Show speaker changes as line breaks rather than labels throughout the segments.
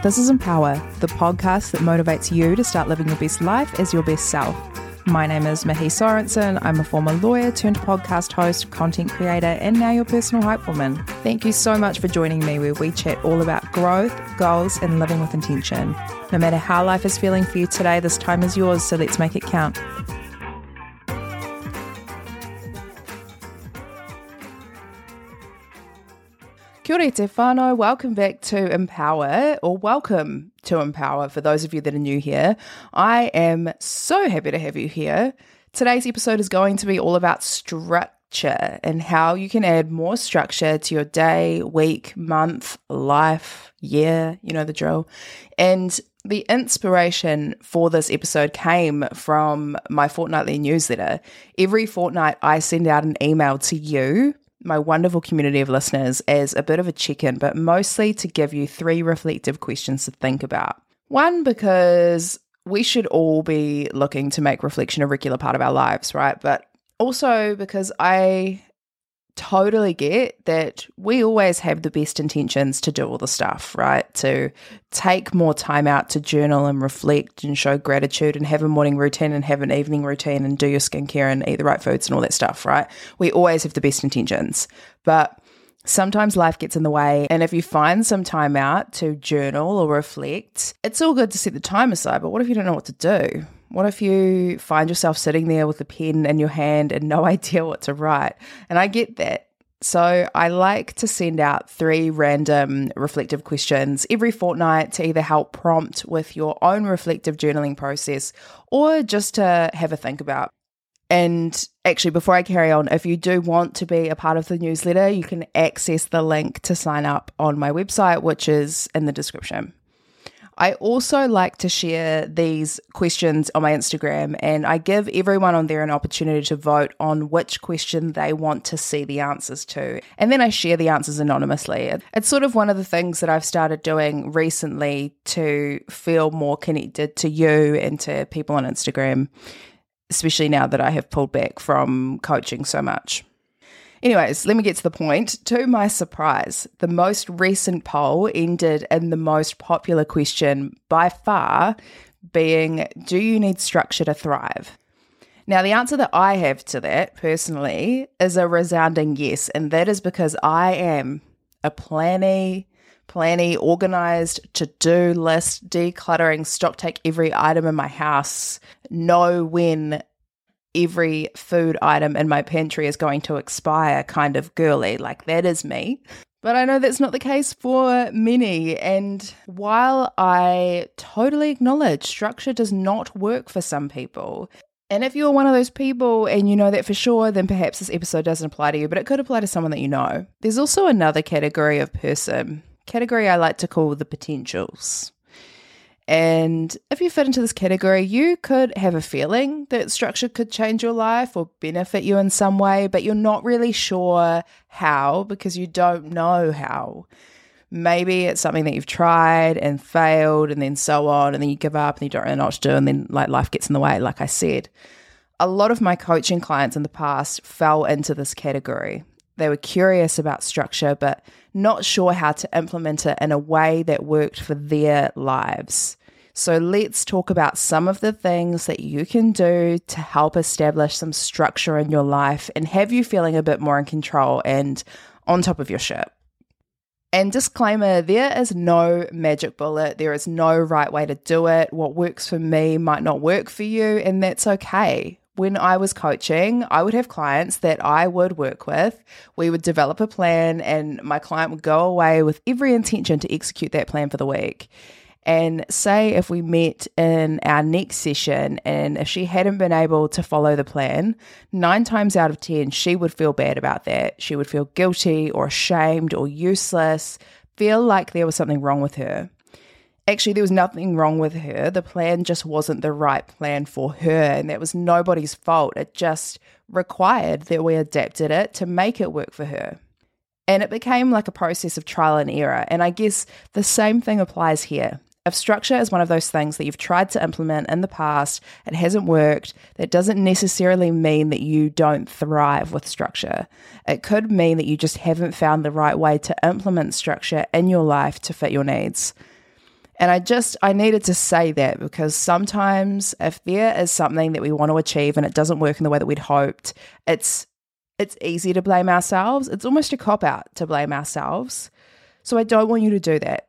This is Empower, the podcast that motivates you to start living your best life as your best self. My name is Mihi Sorensen. I'm a former lawyer turned podcast host, content creator, and now your personal hype woman. Thank you so much for joining me where we chat all about growth, goals, and living with intention. No matter how life is feeling for you today, this time is yours, so let's make it count. Kia ora te whānau. Welcome back to Empower, or welcome to Empower for those of you that are new here. I am so happy to have you here. Today's episode is going to be all about structure and how you can add more structure to your day, week, month, life, year, you know the drill. And the inspiration for this episode came from my fortnightly newsletter. Every fortnight, I send out an email to you my wonderful community of listeners as a bit of a check in, but mostly to give you three reflective questions to think about. One, because we should all be looking to make reflection a regular part of our lives, right? But also because I totally get that we always have the best intentions to do all the stuff, right? To take more time out to journal and reflect and show gratitude and have a morning routine and have an evening routine and do your skincare and eat the right foods and all that stuff, right? We always have the best intentions. But sometimes life gets in the way. And if you find some time out to journal or reflect, it's all good to set the time aside. But what if you don't know what to do? What if you find yourself sitting there with a pen in your hand and no idea what to write? And I get that. So I like to send out three random reflective questions every fortnight to either help prompt with your own reflective journaling process or just to have a think about. And actually, before I carry on, if you do want to be a part of the newsletter, you can access the link to sign up on my website, which is in the description. I also like to share these questions on my Instagram, and I give everyone on there an opportunity to vote on which question they want to see the answers to. And then I share the answers anonymously. It's sort of one of the things that I've started doing recently to feel more connected to you and to people on Instagram, especially now that I have pulled back from coaching so much. Anyways, let me get to the point. To my surprise, the most recent poll ended in the most popular question by far being Do you need structure to thrive? Now, the answer that I have to that personally is a resounding yes, and that is because I am a planny, planny, organized to do list, decluttering, stock take every item in my house, know when every food item in my pantry is going to expire kind of girly. Like, that is me. But I know that's not the case for many. And while I totally acknowledge structure does not work for some people, and if you're one of those people and you know that for sure, then perhaps this episode doesn't apply to you, but it could apply to someone that you know. There's also another category of person, category I like to call the potentials. And if you fit into this category, you could have a feeling that structure could change your life or benefit you in some way, but you're not really sure how because you don't know how. Maybe it's something that you've tried and failed, and then so on, and then you give up and you don't really know what to do, and then like life gets in the way, like I said. A lot of my coaching clients in the past fell into this category. They were curious about structure, but not sure how to implement it in a way that worked for their lives. So let's talk about some of the things that you can do to help establish some structure in your life and have you feeling a bit more in control and on top of your shit. And disclaimer there is no magic bullet. There is no right way to do it. What works for me might not work for you, and that's okay. When I was coaching, I would have clients that I would work with. We would develop a plan, and my client would go away with every intention to execute that plan for the week. And say if we met in our next session and if she hadn't been able to follow the plan, nine times out of 10, she would feel bad about that. She would feel guilty or ashamed or useless, feel like there was something wrong with her. Actually, there was nothing wrong with her. The plan just wasn't the right plan for her, and that was nobody's fault. It just required that we adapted it to make it work for her. And it became like a process of trial and error. And I guess the same thing applies here. If structure is one of those things that you've tried to implement in the past, it hasn't worked, that doesn't necessarily mean that you don't thrive with structure. It could mean that you just haven't found the right way to implement structure in your life to fit your needs. And I just, I needed to say that because sometimes if there is something that we want to achieve and it doesn't work in the way that we'd hoped, it's, it's easy to blame ourselves. It's almost a cop out to blame ourselves. So I don't want you to do that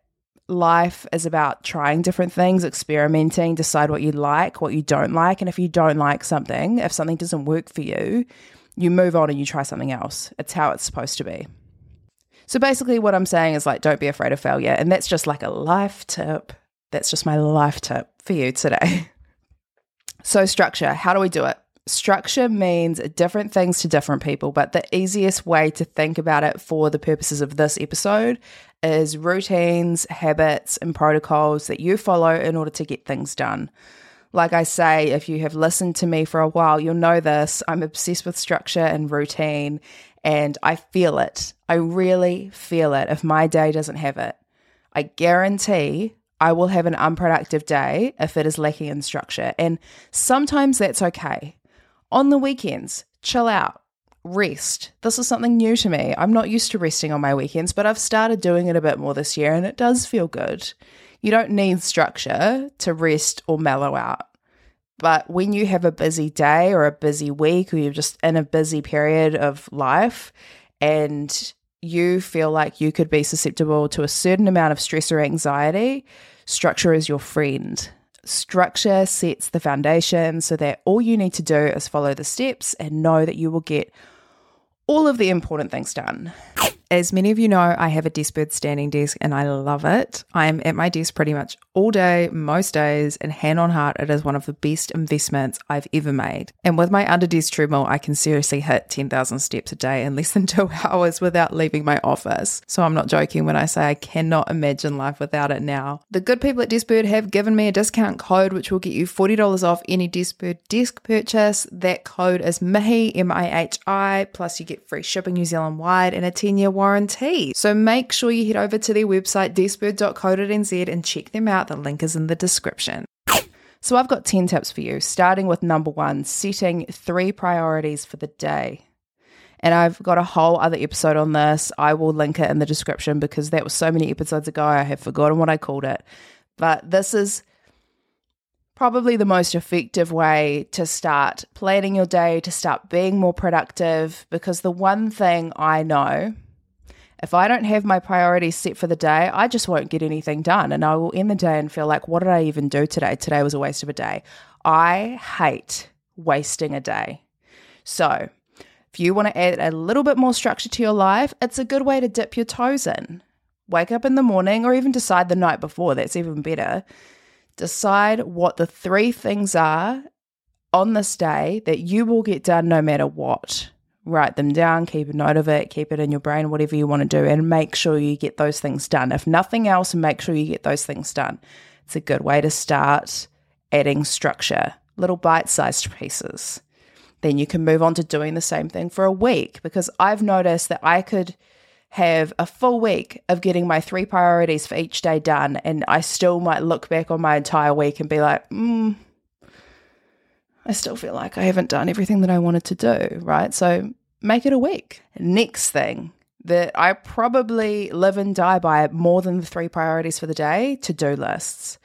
life is about trying different things, experimenting, decide what you like, what you don't like. And if you don't like something, if something doesn't work for you, you move on and you try something else. It's how it's supposed to be. So basically, what I'm saying is like, don't be afraid of failure. And that's just like a life tip. That's just my life tip for you today. so, structure how do we do it? Structure means different things to different people, but the easiest way to think about it for the purposes of this episode is routines, habits, and protocols that you follow in order to get things done. Like I say, if you have listened to me for a while, you'll know this. I'm obsessed with structure and routine, and I feel it. I really feel it if my day doesn't have it. I guarantee I will have an unproductive day if it is lacking in structure. And sometimes that's okay. On the weekends, chill out rest. This is something new to me. I'm not used to resting on my weekends, but I've started doing it a bit more this year and it does feel good. You don't need structure to rest or mellow out. But when you have a busy day or a busy week, or you're just in a busy period of life and you feel like you could be susceptible to a certain amount of stress or anxiety, structure is your friend. Structure sets the foundation so that all you need to do is follow the steps and know that you will get all of the important things done. As many of you know, I have a Deskbird standing desk and I love it. I'm at my desk pretty much all day, most days, and hand on heart, it is one of the best investments I've ever made. And with my under desk treadmill, I can seriously hit 10,000 steps a day in less than two hours without leaving my office. So I'm not joking when I say I cannot imagine life without it now. The good people at Deskbird have given me a discount code which will get you $40 off any Deskbird desk purchase. That code is MIHI, M I H I, plus you get free shipping New Zealand wide and a 10 year warranty. So make sure you head over to their website, deskbird.co.nz, and check them out. The link is in the description. So I've got 10 tips for you, starting with number one setting three priorities for the day. And I've got a whole other episode on this. I will link it in the description because that was so many episodes ago. I have forgotten what I called it. But this is probably the most effective way to start planning your day, to start being more productive. Because the one thing I know if I don't have my priorities set for the day, I just won't get anything done. And I will end the day and feel like, what did I even do today? Today was a waste of a day. I hate wasting a day. So, if you want to add a little bit more structure to your life, it's a good way to dip your toes in. Wake up in the morning or even decide the night before, that's even better. Decide what the three things are on this day that you will get done no matter what write them down, keep a note of it, keep it in your brain, whatever you want to do, and make sure you get those things done. If nothing else, make sure you get those things done. It's a good way to start adding structure, little bite sized pieces. Then you can move on to doing the same thing for a week because I've noticed that I could have a full week of getting my three priorities for each day done, and I still might look back on my entire week and be like, hmm I still feel like I haven't done everything that I wanted to do, right? So make it a week. Next thing that I probably live and die by more than the three priorities for the day to do lists.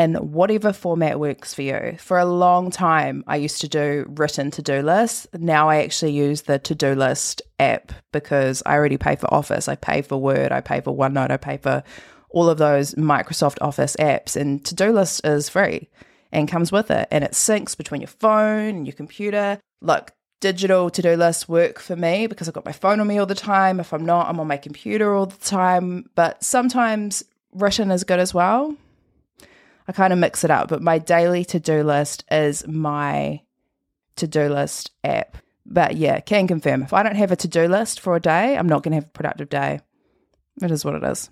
In whatever format works for you. For a long time, I used to do written to do lists. Now I actually use the to do list app because I already pay for Office, I pay for Word, I pay for OneNote, I pay for all of those Microsoft Office apps, and to do list is free and comes with it. And it syncs between your phone and your computer. Look, digital to do lists work for me because I've got my phone on me all the time. If I'm not, I'm on my computer all the time. But sometimes written is good as well. I kind of mix it up, but my daily to do list is my to do list app. But yeah, can confirm if I don't have a to do list for a day, I'm not going to have a productive day. It is what it is.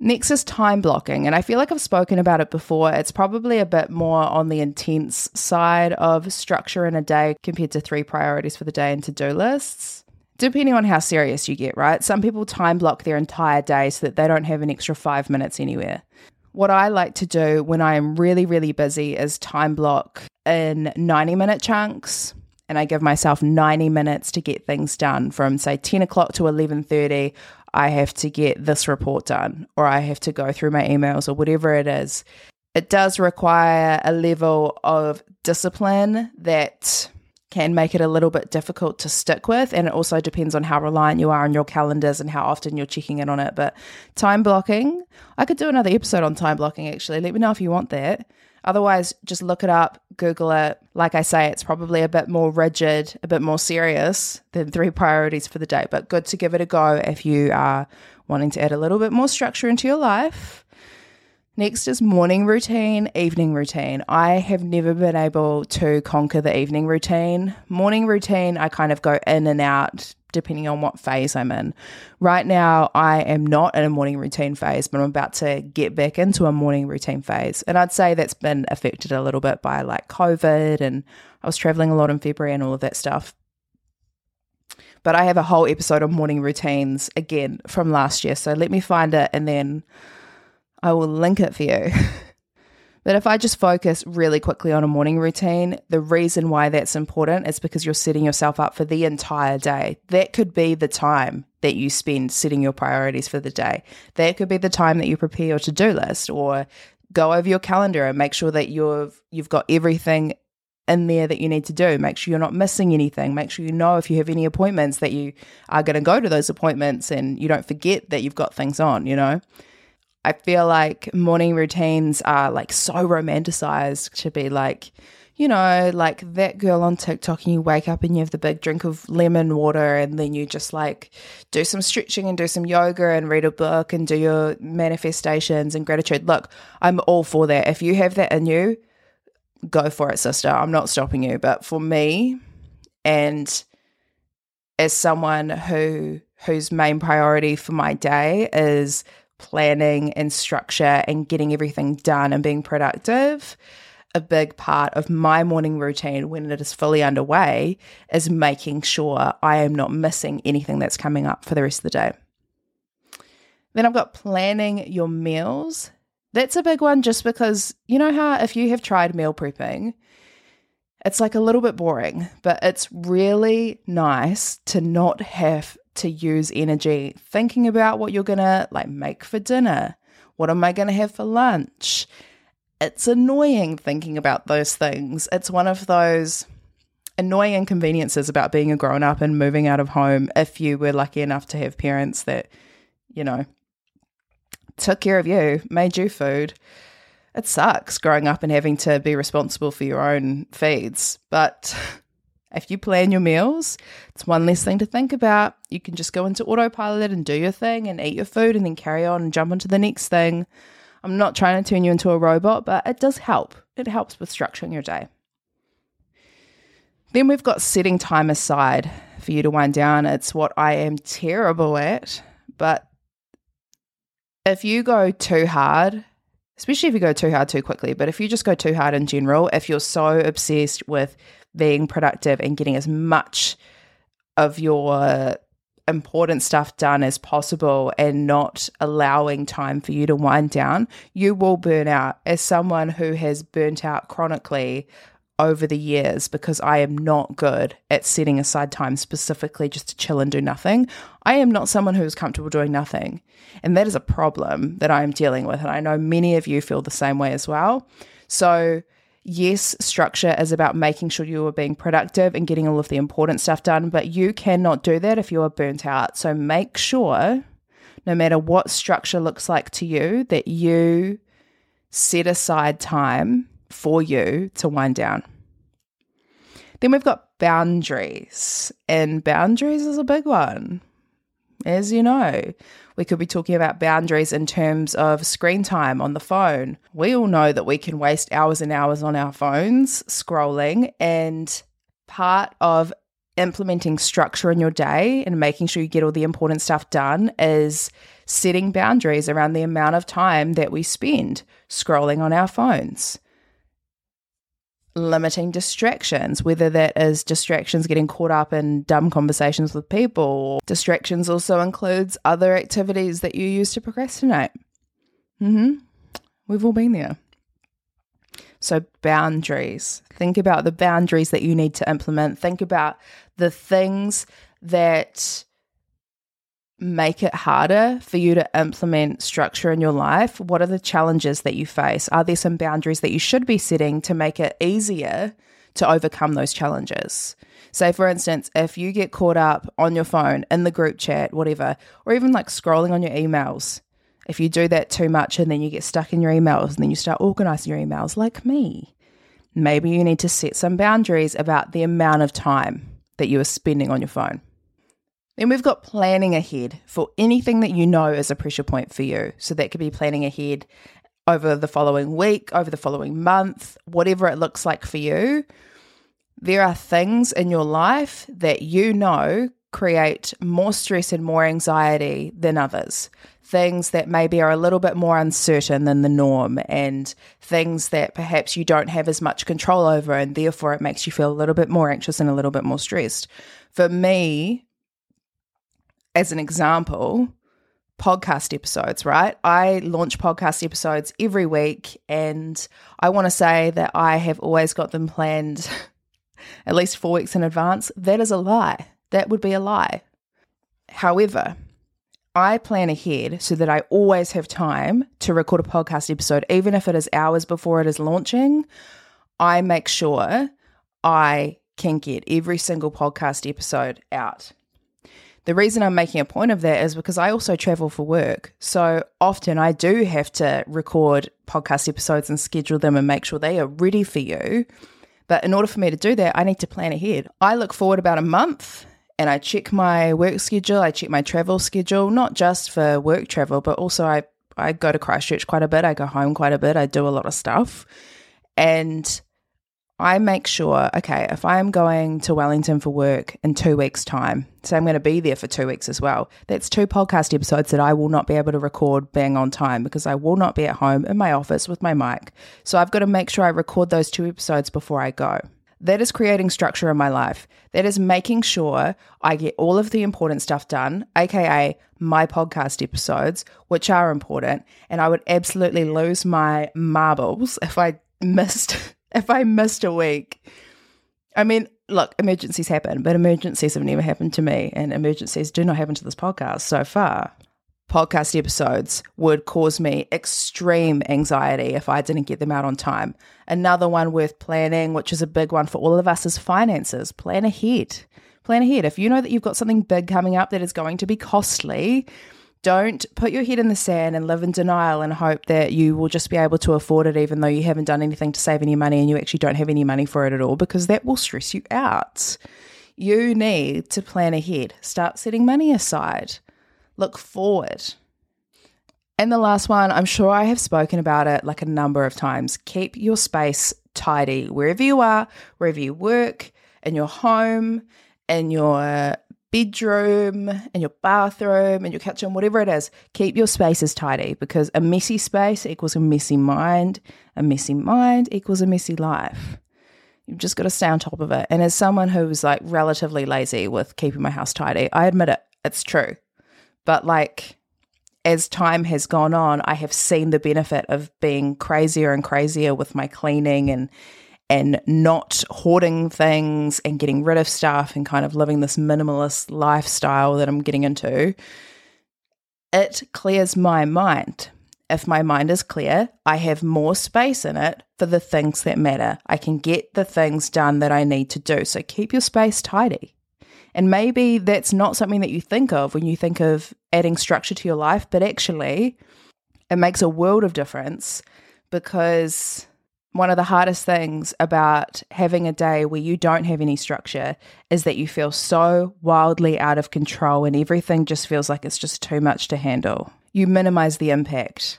Next is time blocking, and I feel like I've spoken about it before. It's probably a bit more on the intense side of structure in a day compared to three priorities for the day and to do lists. Depending on how serious you get, right? Some people time block their entire day so that they don't have an extra five minutes anywhere. What I like to do when I am really, really busy is time block in 90 minute chunks and I give myself 90 minutes to get things done from say 10 o'clock to 11.30 I have to get this report done or I have to go through my emails or whatever it is. It does require a level of discipline that can make it a little bit difficult to stick with. And it also depends on how reliant you are on your calendars and how often you're checking in on it. But time blocking, I could do another episode on time blocking actually. Let me know if you want that. Otherwise, just look it up, Google it. Like I say, it's probably a bit more rigid, a bit more serious than three priorities for the day, but good to give it a go if you are wanting to add a little bit more structure into your life. Next is morning routine, evening routine. I have never been able to conquer the evening routine. Morning routine, I kind of go in and out depending on what phase I'm in. Right now, I am not in a morning routine phase, but I'm about to get back into a morning routine phase. And I'd say that's been affected a little bit by like COVID and I was traveling a lot in February and all of that stuff. But I have a whole episode on morning routines again from last year. So let me find it and then I will link it for you. but if I just focus really quickly on a morning routine, the reason why that's important is because you're setting yourself up for the entire day. That could be the time that you spend setting your priorities for the day. That could be the time that you prepare your to-do list or go over your calendar and make sure that you've you've got everything in there that you need to do. Make sure you're not missing anything. Make sure you know if you have any appointments that you are going to go to those appointments and you don't forget that you've got things on, you know? I feel like morning routines are like so romanticized to be like, you know, like that girl on TikTok and you wake up and you have the big drink of lemon water and then you just like do some stretching and do some yoga and read a book and do your manifestations and gratitude. Look, I'm all for that. If you have that in you, go for it, sister. I'm not stopping you. But for me, and as someone who whose main priority for my day is planning and structure and getting everything done and being productive, a big part of my morning routine when it is fully underway is making sure I am not missing anything that's coming up for the rest of the day. Then I've got planning your meals. That's a big one just because you know how if you have tried meal prepping, it's like a little bit boring, but it's really nice to not have to use energy thinking about what you're going to like make for dinner. What am I going to have for lunch? It's annoying thinking about those things. It's one of those annoying inconveniences about being a grown up and moving out of home if you were lucky enough to have parents that, you know, took care of you, made you food. It sucks growing up and having to be responsible for your own feeds, but If you plan your meals, it's one less thing to think about. You can just go into autopilot and do your thing and eat your food and then carry on and jump onto the next thing. I'm not trying to turn you into a robot, but it does help. It helps with structuring your day. Then we've got setting time aside for you to wind down. It's what I am terrible at, but if you go too hard, especially if you go too hard too quickly, but if you just go too hard in general, if you're so obsessed with being productive and getting as much of your important stuff done as possible and not allowing time for you to wind down, you will burn out. As someone who has burnt out chronically over the years because I am not good at setting aside time specifically just to chill and do nothing. I am not someone who is comfortable doing nothing. And that is a problem that I am dealing with. And I know many of you feel the same way as well. So, yes, structure is about making sure you are being productive and getting all of the important stuff done, but you cannot do that if you are burnt out. So, make sure, no matter what structure looks like to you, that you set aside time for you to wind down. Then we've got boundaries, and boundaries is a big one. As you know, we could be talking about boundaries in terms of screen time on the phone. We all know that we can waste hours and hours on our phones scrolling, and part of implementing structure in your day and making sure you get all the important stuff done is setting boundaries around the amount of time that we spend scrolling on our phones limiting distractions, whether that is distractions getting caught up in dumb conversations with people. Distractions also includes other activities that you use to procrastinate. Mm-hmm. We've all been there. So, boundaries. Think about the boundaries that you need to implement. Think about the things that make it harder for you to implement structure in your life? What are the challenges that you face? Are there some boundaries that you should be setting to make it easier to overcome those challenges? Say, for instance, if you get caught up on your phone, in the group chat, whatever, or even like scrolling on your emails, if you do that too much and then you get stuck in your emails and then you start organizing your emails, like me, maybe you need to set some boundaries about the amount of time that you are spending on your phone. Then we've got planning ahead for anything that you know is a pressure point for you. So that could be planning ahead over the following week, over the following month, whatever it looks like for you. There are things in your life that you know create more stress and more anxiety than others. Things that maybe are a little bit more uncertain than the norm, and things that perhaps you don't have as much control over, and therefore it makes you feel a little bit more anxious and a little bit more stressed. For me, as an example, podcast episodes, right? I launch podcast episodes every week, and I want to say that I have always got them planned at least four weeks in advance. That is a lie. That would be a lie. However, I plan ahead so that I always have time to record a podcast episode, even if it is hours before it is launching. I make sure I can get every single podcast episode out the reason I'm making a point of that is because I also travel for work. So often I do have to record podcast episodes and schedule them and make sure they are ready for you. But in order for me to do that, I need to plan ahead. I look forward about a month and I check my work schedule, I check my travel schedule, not just for work travel, but also I, I go to Christchurch quite a bit, I go home quite a bit, I do a lot of stuff. And I make sure, okay, if I am going to Wellington for work in two weeks' time, so I'm going to be there for two weeks as well, that's two podcast episodes that I will not be able to record being on time because I will not be at home in my office with my mic. So I've got to make sure I record those two episodes before I go. That is creating structure in my life. That is making sure I get all of the important stuff done, aka my podcast episodes, which are important. And I would absolutely lose my marbles if I missed if I missed a week, I mean, look, emergencies happen, but emergencies have never happened to me, and emergencies do not happen to this podcast so far. Podcast episodes would cause me extreme anxiety if I didn't get them out on time. Another one worth planning, which is a big one for all of us, is finances. Plan ahead. Plan ahead. If you know that you've got something big coming up that is going to be costly, don't put your head in the sand and live in denial and hope that you will just be able to afford it even though you haven't done anything to save any money and you actually don't have any money for it at all because that will stress you out. You need to plan ahead, start setting money aside, look forward. And the last one, I'm sure I have spoken about it like a number of times. Keep your space tidy wherever you are, wherever you work, in your home, in your bedroom and your bathroom and your kitchen, whatever it is, keep your spaces tidy because a messy space equals a messy mind. A messy mind equals a messy life. You've just got to stay on top of it. And as someone who's like relatively lazy with keeping my house tidy, I admit it, it's true. But like, as time has gone on, I have seen the benefit of being crazier and crazier with my cleaning and and not hoarding things and getting rid of stuff and kind of living this minimalist lifestyle that I'm getting into, it clears my mind. If my mind is clear, I have more space in it for the things that matter. I can get the things done that I need to do. So keep your space tidy. And maybe that's not something that you think of when you think of adding structure to your life, but actually, it makes a world of difference because one of the hardest things about having a day where you don't have any structure is that you feel so wildly out of control and everything just feels like it's just too much to handle. You minimize the impact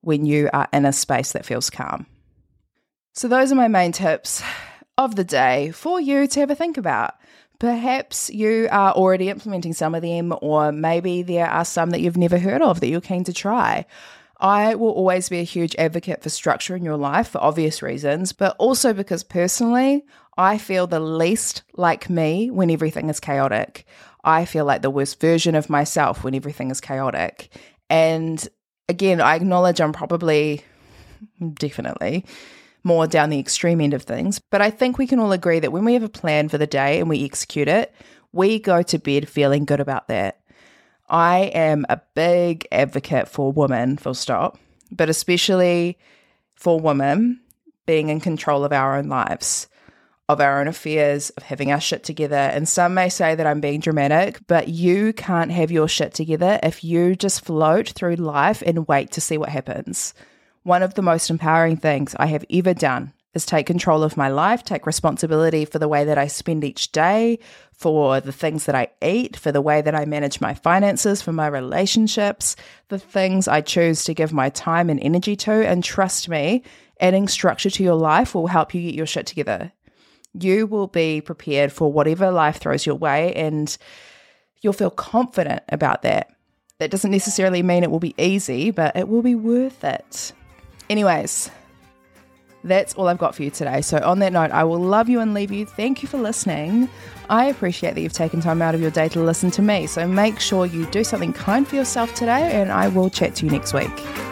when you are in a space that feels calm. So, those are my main tips of the day for you to have a think about. Perhaps you are already implementing some of them, or maybe there are some that you've never heard of that you're keen to try. I will always be a huge advocate for structure in your life for obvious reasons, but also because personally, I feel the least like me when everything is chaotic. I feel like the worst version of myself when everything is chaotic. And again, I acknowledge I'm probably definitely more down the extreme end of things, but I think we can all agree that when we have a plan for the day and we execute it, we go to bed feeling good about that. I am a big advocate for women, full stop, but especially for women being in control of our own lives, of our own affairs, of having our shit together. And some may say that I'm being dramatic, but you can't have your shit together if you just float through life and wait to see what happens. One of the most empowering things I have ever done is take control of my life, take responsibility for the way that I spend each day, for the things that I eat, for the way that I manage my finances, for my relationships, the things I choose to give my time and energy to. And trust me, adding structure to your life will help you get your shit together. You will be prepared for whatever life throws your way and you'll feel confident about that. That doesn't necessarily mean it will be easy, but it will be worth it. Anyways, that's all I've got for you today. So, on that note, I will love you and leave you. Thank you for listening. I appreciate that you've taken time out of your day to listen to me. So, make sure you do something kind for yourself today, and I will chat to you next week.